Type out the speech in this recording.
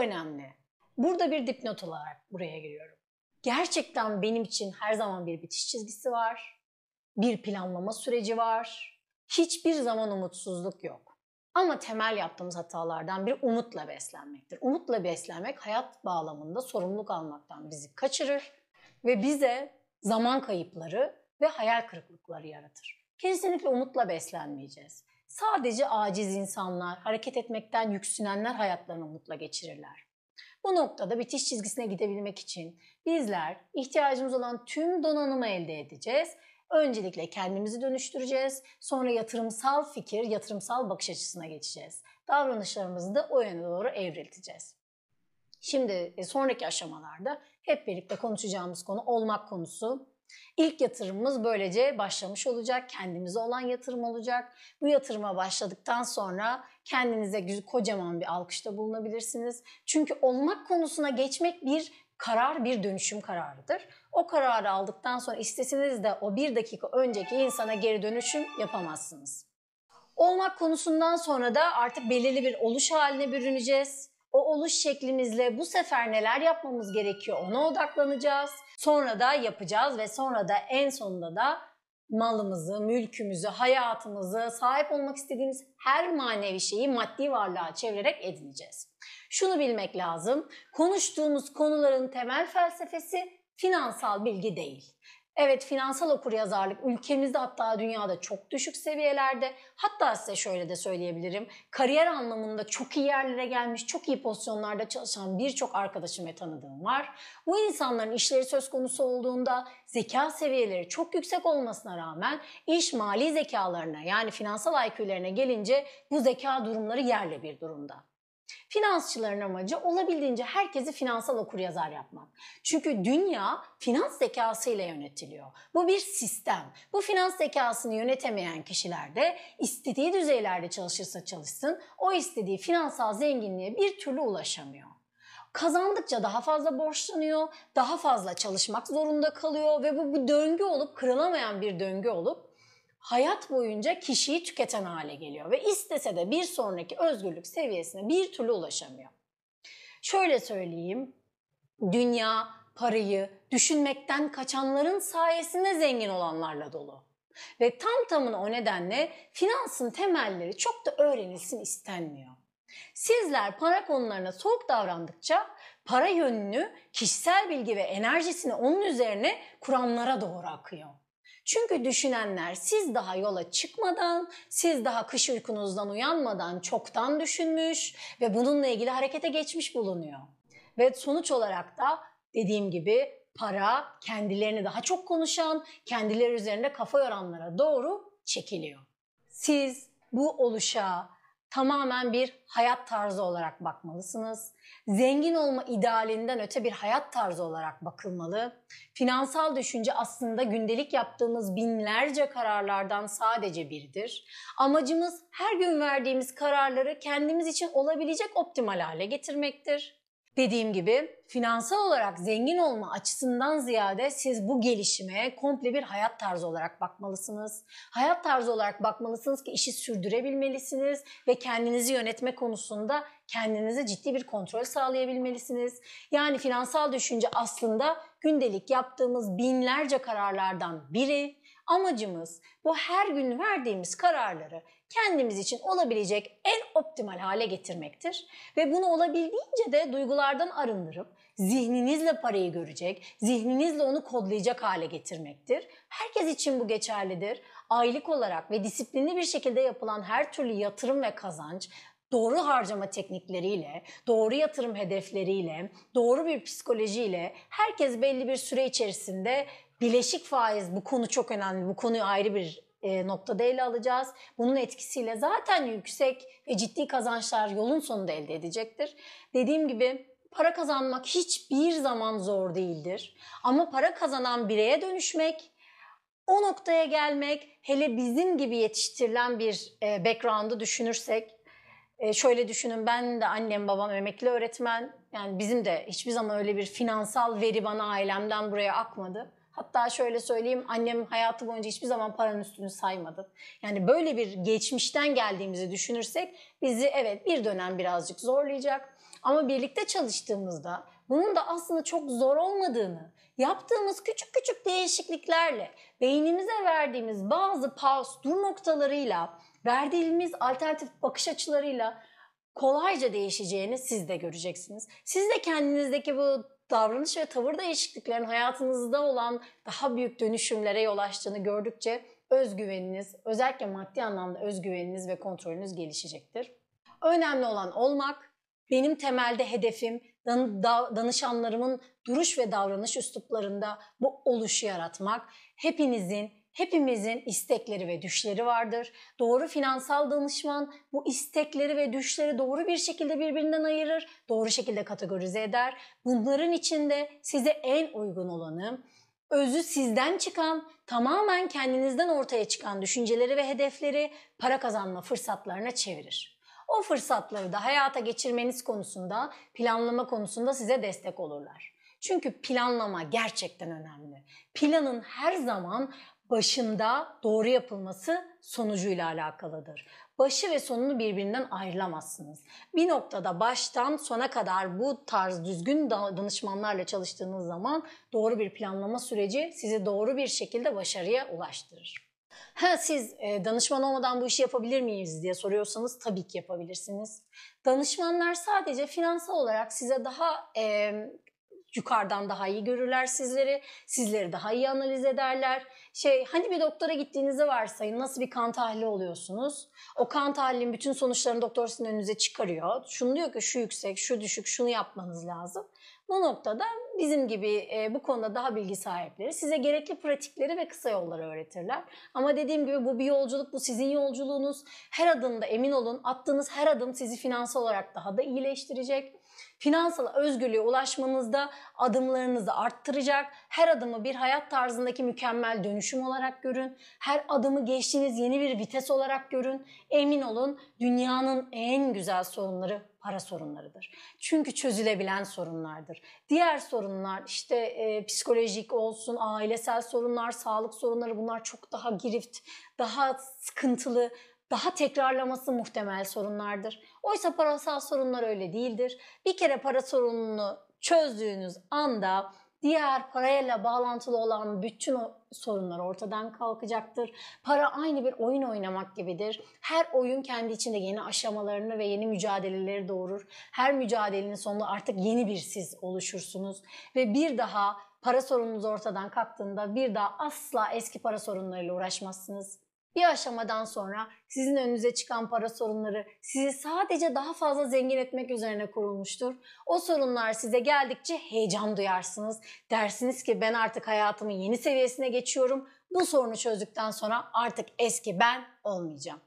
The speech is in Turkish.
önemli. Burada bir dipnot olarak buraya giriyorum. Gerçekten benim için her zaman bir bitiş çizgisi var. Bir planlama süreci var. Hiçbir zaman umutsuzluk yok. Ama temel yaptığımız hatalardan biri umutla beslenmektir. Umutla beslenmek hayat bağlamında sorumluluk almaktan bizi kaçırır ve bize zaman kayıpları ve hayal kırıklıkları yaratır. Kesinlikle umutla beslenmeyeceğiz. Sadece aciz insanlar, hareket etmekten yüksünenler hayatlarını umutla geçirirler. Bu noktada bitiş çizgisine gidebilmek için bizler ihtiyacımız olan tüm donanımı elde edeceğiz. Öncelikle kendimizi dönüştüreceğiz. Sonra yatırımsal fikir, yatırımsal bakış açısına geçeceğiz. Davranışlarımızı da o yöne doğru evrilteceğiz. Şimdi e, sonraki aşamalarda hep birlikte konuşacağımız konu olmak konusu. İlk yatırımımız böylece başlamış olacak. Kendimize olan yatırım olacak. Bu yatırıma başladıktan sonra kendinize kocaman bir alkışta bulunabilirsiniz. Çünkü olmak konusuna geçmek bir karar, bir dönüşüm kararıdır. O kararı aldıktan sonra isteseniz de o bir dakika önceki insana geri dönüşüm yapamazsınız. Olmak konusundan sonra da artık belirli bir oluş haline bürüneceğiz. O oluş şeklimizle bu sefer neler yapmamız gerekiyor ona odaklanacağız. Sonra da yapacağız ve sonra da en sonunda da malımızı, mülkümüzü, hayatımızı, sahip olmak istediğimiz her manevi şeyi maddi varlığa çevirerek edineceğiz. Şunu bilmek lazım, konuştuğumuz konuların temel felsefesi finansal bilgi değil. Evet finansal okuryazarlık ülkemizde hatta dünyada çok düşük seviyelerde. Hatta size şöyle de söyleyebilirim. Kariyer anlamında çok iyi yerlere gelmiş, çok iyi pozisyonlarda çalışan birçok arkadaşım ve tanıdığım var. Bu insanların işleri söz konusu olduğunda zeka seviyeleri çok yüksek olmasına rağmen iş mali zekalarına yani finansal IQ'lerine gelince bu zeka durumları yerle bir durumda. Finansçıların amacı olabildiğince herkesi finansal okuryazar yapmak. Çünkü dünya finans zekasıyla yönetiliyor. Bu bir sistem. Bu finans zekasını yönetemeyen kişiler de istediği düzeylerde çalışırsa çalışsın o istediği finansal zenginliğe bir türlü ulaşamıyor. Kazandıkça daha fazla borçlanıyor, daha fazla çalışmak zorunda kalıyor ve bu, bu döngü olup kırılamayan bir döngü olup hayat boyunca kişiyi tüketen hale geliyor ve istese de bir sonraki özgürlük seviyesine bir türlü ulaşamıyor. Şöyle söyleyeyim, dünya parayı düşünmekten kaçanların sayesinde zengin olanlarla dolu. Ve tam tamına o nedenle finansın temelleri çok da öğrenilsin istenmiyor. Sizler para konularına soğuk davrandıkça para yönünü, kişisel bilgi ve enerjisini onun üzerine kuranlara doğru akıyor. Çünkü düşünenler siz daha yola çıkmadan, siz daha kış uykunuzdan uyanmadan çoktan düşünmüş ve bununla ilgili harekete geçmiş bulunuyor. Ve sonuç olarak da dediğim gibi para kendilerini daha çok konuşan, kendileri üzerinde kafa yoranlara doğru çekiliyor. Siz bu oluşa tamamen bir hayat tarzı olarak bakmalısınız zengin olma idealinden öte bir hayat tarzı olarak bakılmalı. Finansal düşünce aslında gündelik yaptığımız binlerce kararlardan sadece biridir. Amacımız her gün verdiğimiz kararları kendimiz için olabilecek optimal hale getirmektir. Dediğim gibi finansal olarak zengin olma açısından ziyade siz bu gelişime komple bir hayat tarzı olarak bakmalısınız. Hayat tarzı olarak bakmalısınız ki işi sürdürebilmelisiniz ve kendinizi yönetme konusunda kendinize ciddi bir kontrol sağlayabilmelisiniz. Yani finansal düşünce aslında gündelik yaptığımız binlerce kararlardan biri. Amacımız bu her gün verdiğimiz kararları kendimiz için olabilecek en optimal hale getirmektir. Ve bunu olabildiğince de duygulardan arındırıp zihninizle parayı görecek, zihninizle onu kodlayacak hale getirmektir. Herkes için bu geçerlidir. Aylık olarak ve disiplinli bir şekilde yapılan her türlü yatırım ve kazanç doğru harcama teknikleriyle, doğru yatırım hedefleriyle, doğru bir psikolojiyle herkes belli bir süre içerisinde bileşik faiz bu konu çok önemli. Bu konuyu ayrı bir e, noktada ele alacağız. Bunun etkisiyle zaten yüksek ve ciddi kazançlar yolun sonunda elde edecektir. Dediğim gibi para kazanmak hiçbir zaman zor değildir. Ama para kazanan bireye dönüşmek, o noktaya gelmek, hele bizim gibi yetiştirilen bir e, background'ı düşünürsek, e, şöyle düşünün ben de annem babam emekli öğretmen. Yani bizim de hiçbir zaman öyle bir finansal veri bana ailemden buraya akmadı. Hatta şöyle söyleyeyim annem hayatı boyunca hiçbir zaman paranın üstünü saymadı. Yani böyle bir geçmişten geldiğimizi düşünürsek bizi evet bir dönem birazcık zorlayacak. Ama birlikte çalıştığımızda bunun da aslında çok zor olmadığını, yaptığımız küçük küçük değişikliklerle, beynimize verdiğimiz bazı pause, dur noktalarıyla, verdiğimiz alternatif bakış açılarıyla kolayca değişeceğini siz de göreceksiniz. Siz de kendinizdeki bu davranış ve tavır değişikliklerin hayatınızda olan daha büyük dönüşümlere yol açtığını gördükçe özgüveniniz, özellikle maddi anlamda özgüveniniz ve kontrolünüz gelişecektir. Önemli olan olmak, benim temelde hedefim danışanlarımın duruş ve davranış üsluplarında bu oluşu yaratmak. Hepinizin Hepimizin istekleri ve düşleri vardır. Doğru finansal danışman bu istekleri ve düşleri doğru bir şekilde birbirinden ayırır, doğru şekilde kategorize eder. Bunların içinde size en uygun olanı, özü sizden çıkan, tamamen kendinizden ortaya çıkan düşünceleri ve hedefleri para kazanma fırsatlarına çevirir. O fırsatları da hayata geçirmeniz konusunda, planlama konusunda size destek olurlar. Çünkü planlama gerçekten önemli. Planın her zaman başında doğru yapılması sonucuyla alakalıdır. Başı ve sonunu birbirinden ayrılamazsınız. Bir noktada baştan sona kadar bu tarz düzgün danışmanlarla çalıştığınız zaman doğru bir planlama süreci sizi doğru bir şekilde başarıya ulaştırır. Ha, siz e, danışman olmadan bu işi yapabilir miyiz diye soruyorsanız tabii ki yapabilirsiniz. Danışmanlar sadece finansal olarak size daha e, yukarıdan daha iyi görürler sizleri, sizleri daha iyi analiz ederler. Şey hani bir doktora gittiğinizi varsayın nasıl bir kan tahlili oluyorsunuz? O kan tahlilin bütün sonuçlarını doktor sizin önünüze çıkarıyor. Şunu diyor ki şu yüksek, şu düşük, şunu yapmanız lazım. Bu noktada bizim gibi e, bu konuda daha bilgi sahipleri size gerekli pratikleri ve kısa yolları öğretirler. Ama dediğim gibi bu bir yolculuk, bu sizin yolculuğunuz. Her adımda emin olun attığınız her adım sizi finansal olarak daha da iyileştirecek Finansal özgürlüğe ulaşmanızda adımlarınızı arttıracak. Her adımı bir hayat tarzındaki mükemmel dönüşüm olarak görün. Her adımı geçtiğiniz yeni bir vites olarak görün. Emin olun dünyanın en güzel sorunları para sorunlarıdır. Çünkü çözülebilen sorunlardır. Diğer sorunlar işte e, psikolojik olsun, ailesel sorunlar, sağlık sorunları bunlar çok daha girift, daha sıkıntılı, daha tekrarlaması muhtemel sorunlardır. Oysa parasal sorunlar öyle değildir. Bir kere para sorununu çözdüğünüz anda diğer parayla bağlantılı olan bütün o sorunlar ortadan kalkacaktır. Para aynı bir oyun oynamak gibidir. Her oyun kendi içinde yeni aşamalarını ve yeni mücadeleleri doğurur. Her mücadelenin sonunda artık yeni bir siz oluşursunuz ve bir daha para sorununuz ortadan kalktığında bir daha asla eski para sorunlarıyla uğraşmazsınız. Bir aşamadan sonra sizin önünüze çıkan para sorunları sizi sadece daha fazla zengin etmek üzerine kurulmuştur. O sorunlar size geldikçe heyecan duyarsınız. Dersiniz ki ben artık hayatımın yeni seviyesine geçiyorum. Bu sorunu çözdükten sonra artık eski ben olmayacağım.